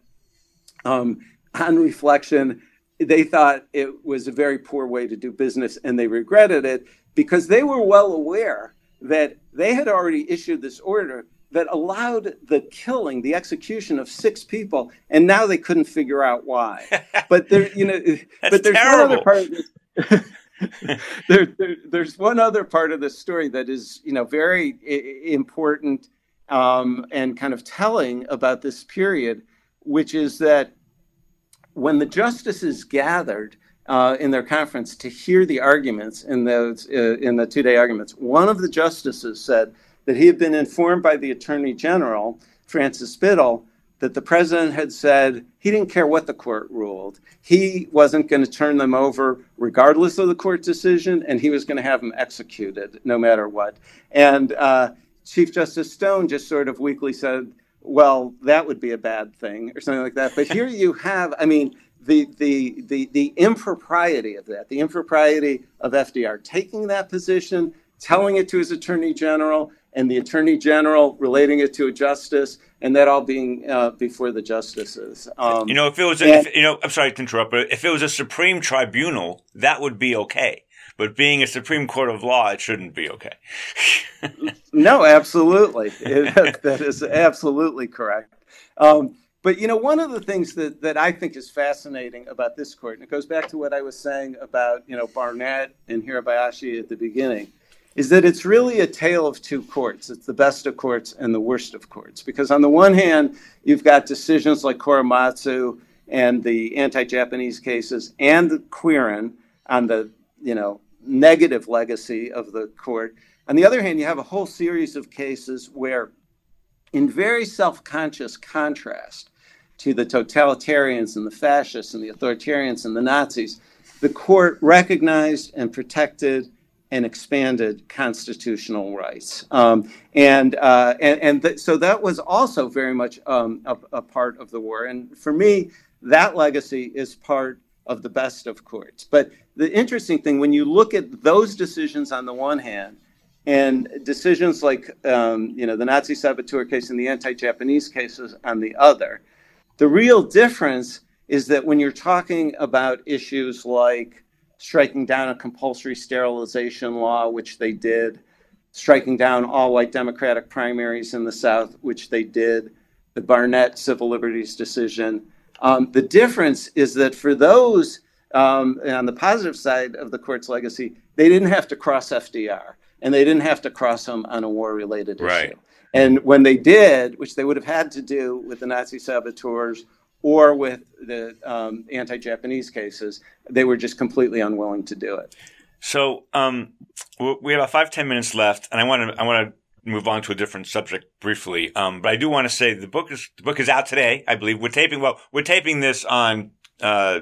Speaker 2: um, on reflection, they thought it was a very poor way to do business, and they regretted it because they were well aware that they had already issued this order that allowed the killing, the execution of six people, and now they couldn't figure out why. But there, you know, but there's
Speaker 1: terrible.
Speaker 2: one other part. Of this. there, there, there's one other part of the story that is, you know, very I- important um, and kind of telling about this period, which is that when the justices gathered uh, in their conference to hear the arguments in those uh, in the two-day arguments, one of the justices said that he had been informed by the Attorney General, Francis Biddle, that the president had said he didn't care what the court ruled. He wasn't going to turn them over regardless of the court decision, and he was going to have them executed no matter what. And uh, Chief Justice Stone just sort of weakly said, well, that would be a bad thing, or something like that. But here you have, I mean, the, the, the, the impropriety of that, the impropriety of FDR taking that position, telling it to his attorney general, and the attorney general relating it to a justice, and that all being uh, before the justices. Um,
Speaker 1: you know, if it was, a,
Speaker 2: and-
Speaker 1: if, you know, I'm sorry to interrupt, but if it was a Supreme Tribunal, that would be okay. But being a Supreme Court of Law, it shouldn't be okay.
Speaker 2: No, absolutely. It- that is absolutely correct. Um, but you know, one of the things that, that I think is fascinating about this court, and it goes back to what I was saying about you know Barnette and Hirabayashi at the beginning, is that it's really a tale of two courts. It's the best of courts and the worst of courts. Because on the one hand, you've got decisions like Korematsu and the anti-Japanese cases, and the Quirin on the you know negative legacy of the court. On the other hand, you have a whole series of cases where, in very self-conscious contrast to the totalitarians and the fascists and the authoritarians and the Nazis, the court recognized and protected and expanded constitutional rights. Um, and uh, and, and th- so that was also very much um, a, a part of the war. And for me, that legacy is part of the best of courts. But the interesting thing, when you look at those decisions on the one hand, and decisions like um, you know the Nazi saboteur case and the anti-Japanese cases on the other, the real difference is that when you're talking about issues like striking down a compulsory sterilization law, which they did, striking down all white Democratic primaries in the South, which they did, the Barnette civil liberties decision. Um, the difference is that for those um, on the positive side of the court's legacy, they didn't have to cross FDR and they didn't have to cross him on a war related issue.
Speaker 1: Right.
Speaker 2: issue. And when they did, which they would have had to do with the Nazi saboteurs or with the um, anti Japanese cases, they were just completely unwilling to do it.
Speaker 1: So um, we have about five ten minutes left, and I want to I want to move on to a different subject briefly. Um, but I do want to say the book is the book is out today. I believe we're taping. Well, we're taping this on uh,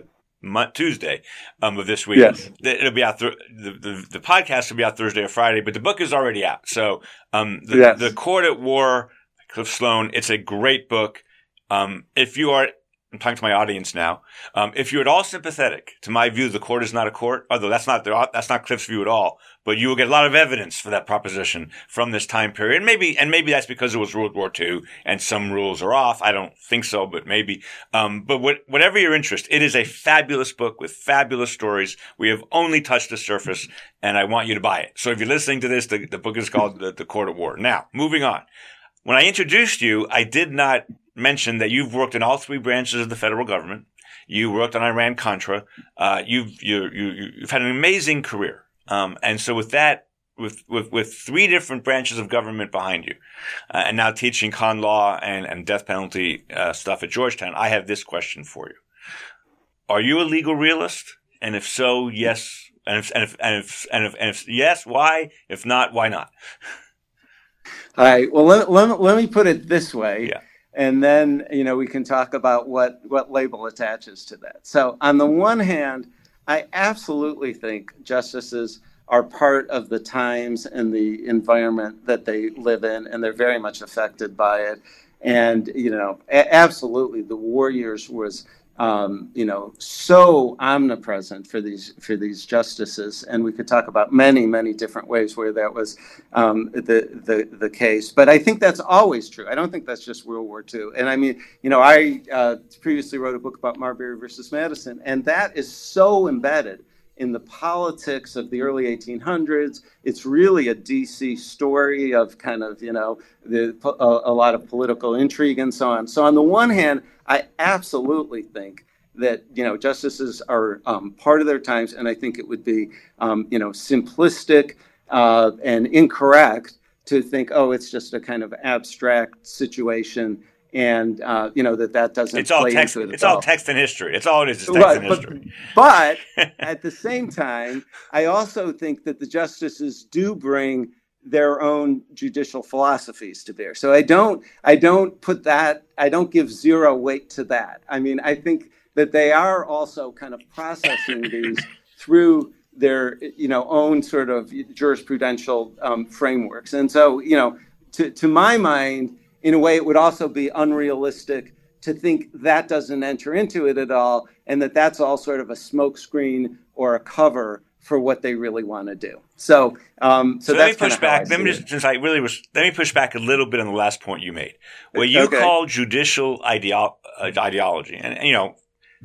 Speaker 1: Tuesday um, of this week.
Speaker 2: Yes.
Speaker 1: It'll be out. Th- the, the the podcast will be out Thursday or Friday, but the book is already out. So um, the
Speaker 2: Yes.
Speaker 1: the Court at War, Cliff Sloan. It's a great book. Um, if you are I'm talking to my audience now. Um, if you're at all sympathetic to my view, the court is not a court, although that's not that's not Cliff's view at all. But you will get a lot of evidence for that proposition from this time period. Maybe, and maybe that's because it was World War II and some rules are off. I don't think so, but maybe. Um, but what, whatever your interest, it is a fabulous book with fabulous stories. We have only touched the surface, and I want you to buy it. So if you're listening to this, the, the book is called the, the Court of War. Now, moving on when I introduced you, I did not mention that you've worked in all three branches of the federal government. You worked on Iran Contra. Uh, you've you, you, you've had an amazing career. Um, and so with that, with, with, with three different branches of government behind you, uh, and now teaching con law and, and death penalty uh, stuff at Georgetown, I have this question for you: Are you a legal realist? And if so, yes. And if and if and if, and if, and if yes, why? If not, why not?
Speaker 2: All right. Well, let, let, let me put it this way.
Speaker 1: Yeah.
Speaker 2: And then, you know, we can talk about what, what label attaches to that. So, on the one hand, I absolutely think justices are part of the times and the environment that they live in, and they're very much affected by it. And you know, a- absolutely, the war years was um, you know so omnipresent for these for these justices, and we could talk about many many different ways where that was um, the the the case. But I think that's always true. I don't think that's just World War II. And I mean, you know, I uh, previously wrote a book about Marbury versus Madison, and that is so embedded in the politics of the early 1800s. It's really a DC story of kind of, you know, the, a, a, lot of political intrigue and so on. So, on the one hand, I absolutely think that, you know, justices are um, part of their times, and I think it would be, um, you know, simplistic uh, and incorrect to think, oh, it's just a kind of abstract situation and uh, you know that that doesn't
Speaker 1: it's all text
Speaker 2: it
Speaker 1: it's all. all text and history it's all it is, is text right, and
Speaker 2: but,
Speaker 1: history
Speaker 2: but at the same time i also think that the justices do bring their own judicial philosophies to bear. So i don't i don't put that i don't give zero weight to that. I mean i think that they are also kind of processing these through their you know own sort of jurisprudential um, frameworks. And so you know to, to my mind in a way, it would also be unrealistic to think that doesn't enter into it at all, and that that's all sort of a smokescreen or a cover for what they really want to do. So, um, so,
Speaker 1: so let me push back. Let me just, since I really was, let me push back a little bit on the last point you made, what you okay. call judicial ideo- uh, ideology, and, and you know,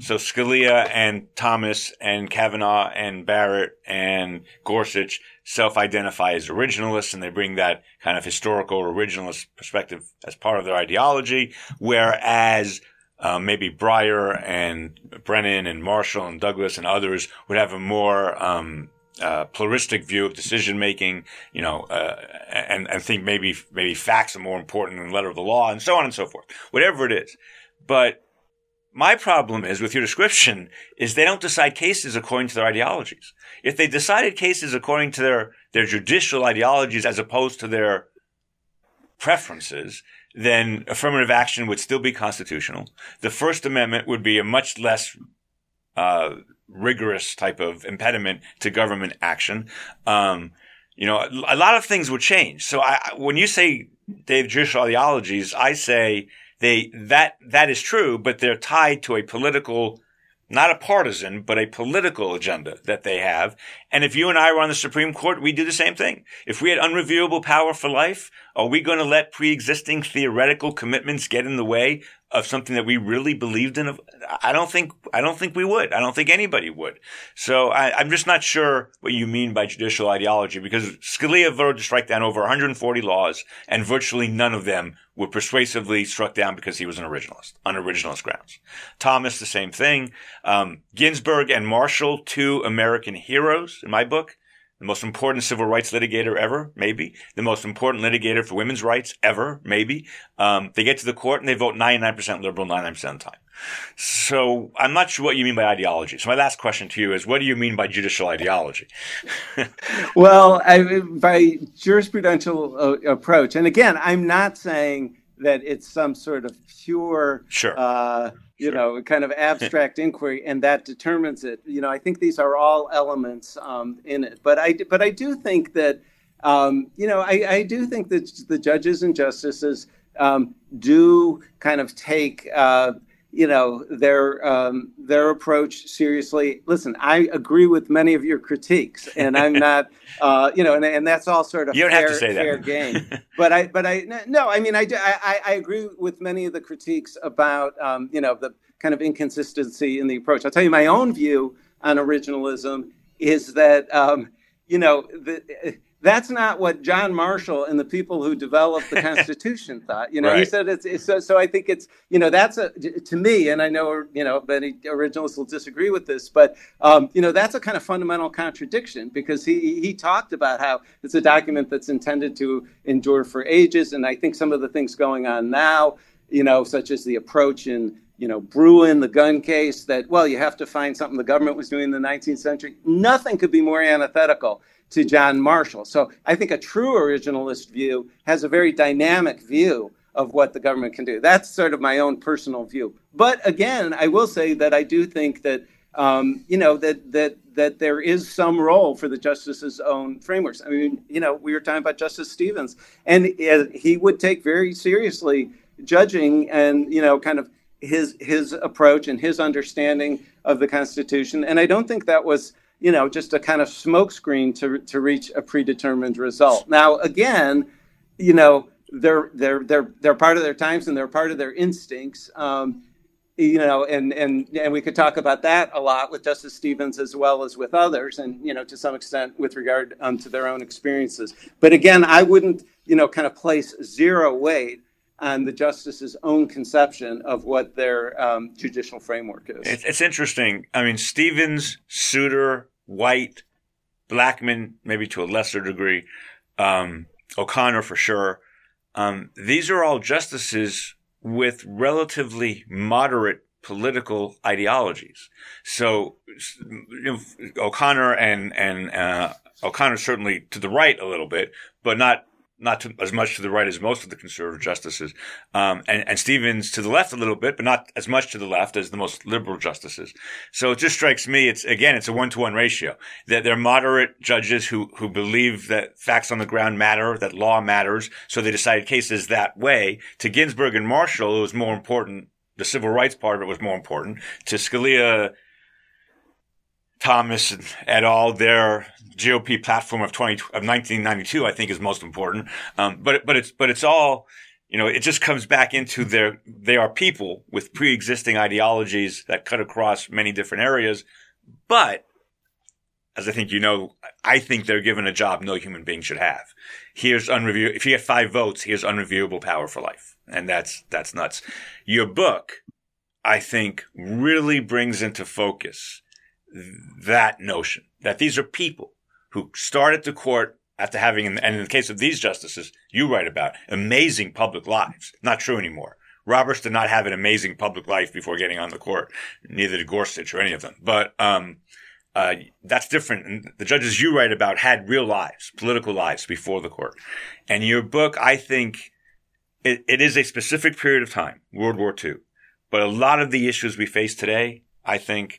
Speaker 1: so Scalia and Thomas and Kavanaugh and Barrett and Gorsuch self-identify as originalists and they bring that kind of historical originalist perspective as part of their ideology. Whereas um, maybe Breyer and Brennan and Marshall and Douglas and others would have a more um, uh, pluralistic view of decision making, you know, uh, and, and think maybe maybe facts are more important than letter of the law, and so on and so forth. Whatever it is, but my problem is with your description is they don't decide cases according to their ideologies. If they decided cases according to their, their judicial ideologies as opposed to their preferences, then affirmative action would still be constitutional. The First Amendment would be a much less uh, rigorous type of impediment to government action. Um, you know, a lot of things would change. So I, when you say Dave judicial ideologies, I say they that that is true, but they're tied to a political not a partisan, but a political agenda that they have. And if you and I were on the Supreme Court, we'd do the same thing. If we had unreviewable power for life, are we going to let pre-existing theoretical commitments get in the way of something that we really believed in? I don't think, I don't think we would. I don't think anybody would. So I, am just not sure what you mean by judicial ideology because Scalia voted to strike down over 140 laws and virtually none of them were persuasively struck down because he was an originalist, on originalist grounds. Thomas, the same thing. Um, Ginsburg and Marshall, two American heroes in my book the most important civil rights litigator ever, maybe. The most important litigator for women's rights ever, maybe. Um, they get to the court and they vote 99% liberal 99% of the time. So I'm not sure what you mean by ideology. So my last question to you is, what do you mean by judicial ideology?
Speaker 2: well, I, by jurisprudential uh, approach, and again, I'm not saying that it's some sort of pure,
Speaker 1: sure.
Speaker 2: Uh, you sure. know, kind of abstract inquiry, and that determines it. You know, I think these are all elements um, in it. But I, but I do think that, um, you know, I, I, do think that the judges and justices um, do kind of take. Uh, you know their um, their approach seriously. Listen, I agree with many of your critiques, and I'm not, uh, you know, and, and that's all sort of
Speaker 1: you don't
Speaker 2: fair,
Speaker 1: have to say
Speaker 2: fair
Speaker 1: that.
Speaker 2: game. but I, but I, no, I mean, I, do, I, I agree with many of the critiques about, um, you know, the kind of inconsistency in the approach. I'll tell you my own view on originalism is that, um, you know, the that's not what John Marshall and the people who developed the Constitution thought. You know, right. he said it's, it's so, so. I think it's you know that's a to me, and I know you know many originalists will disagree with this, but um, you know that's a kind of fundamental contradiction because he he talked about how it's a document that's intended to endure for ages, and I think some of the things going on now, you know, such as the approach in you know, Bruen, the gun case, that, well, you have to find something the government was doing in the 19th century. Nothing could be more antithetical to John Marshall. So I think a true originalist view has a very dynamic view of what the government can do. That's sort of my own personal view. But again, I will say that I do think that um, you know that that that there is some role for the justice's own frameworks. I mean, you know, we were talking about Justice Stevens, and he would take very seriously judging and you know, kind of his his approach and his understanding of the Constitution. And I don't think that was you know, just a kind of smokescreen to to reach a predetermined result. Now, again, you know, they're they're they're they're part of their times and they're part of their instincts. Um, you know, and and and we could talk about that a lot with Justice Stevens as well as with others, and you know, to some extent with regard um, to their own experiences. But again, I wouldn't, you know, kind of place zero weight on the justice's own conception of what their um, judicial framework is.
Speaker 1: It's interesting. I mean, Stevens, Souter, White, Blackmun, maybe to a lesser degree, um, O'Connor for sure. Um, these are all justices with relatively moderate political ideologies. So you know, O'Connor and and uh, O'Connor certainly to the right a little bit, but not not to, as much to the right as most of the conservative justices, um, and, and Stevens to the left a little bit, but not as much to the left as the most liberal justices. So it just strikes me, it's again, it's a one to one ratio. That they're moderate judges who who believe that facts on the ground matter, that law matters, so they decided cases that way. To Ginsburg and Marshall, it was more important. The civil rights part of it was more important. To Scalia Thomas et al. Their GOP platform of twenty of nineteen ninety two, I think, is most important. Um, but but it's but it's all you know. It just comes back into their they are people with pre existing ideologies that cut across many different areas. But as I think you know, I think they're given a job no human being should have. Here's unreview. If you get five votes, here's unreviewable power for life, and that's that's nuts. Your book, I think, really brings into focus that notion that these are people who started the court after having, and in the case of these justices, you write about amazing public lives. Not true anymore. Roberts did not have an amazing public life before getting on the court. Neither did Gorsuch or any of them. But um, uh, that's different. And the judges you write about had real lives, political lives before the court. And your book, I think, it, it is a specific period of time, World War II. But a lot of the issues we face today, I think,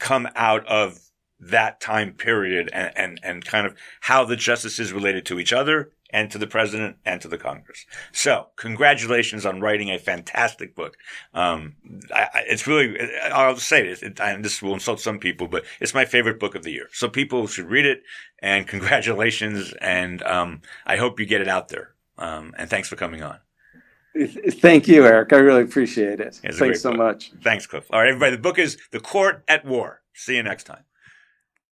Speaker 1: come out of that time period and, and, and kind of how the justices related to each other and to the president and to the Congress. So, congratulations on writing a fantastic book. Um, I, it's really, I'll say this, it, and this will insult some people, but it's my favorite book of the year. So people should read it and congratulations. And, um, I hope you get it out there. Um, and thanks for coming on.
Speaker 2: Thank you, Eric. I really appreciate it. Thanks so book. much.
Speaker 1: Thanks, Cliff. All right, everybody. The book is The Court at War. See you next time.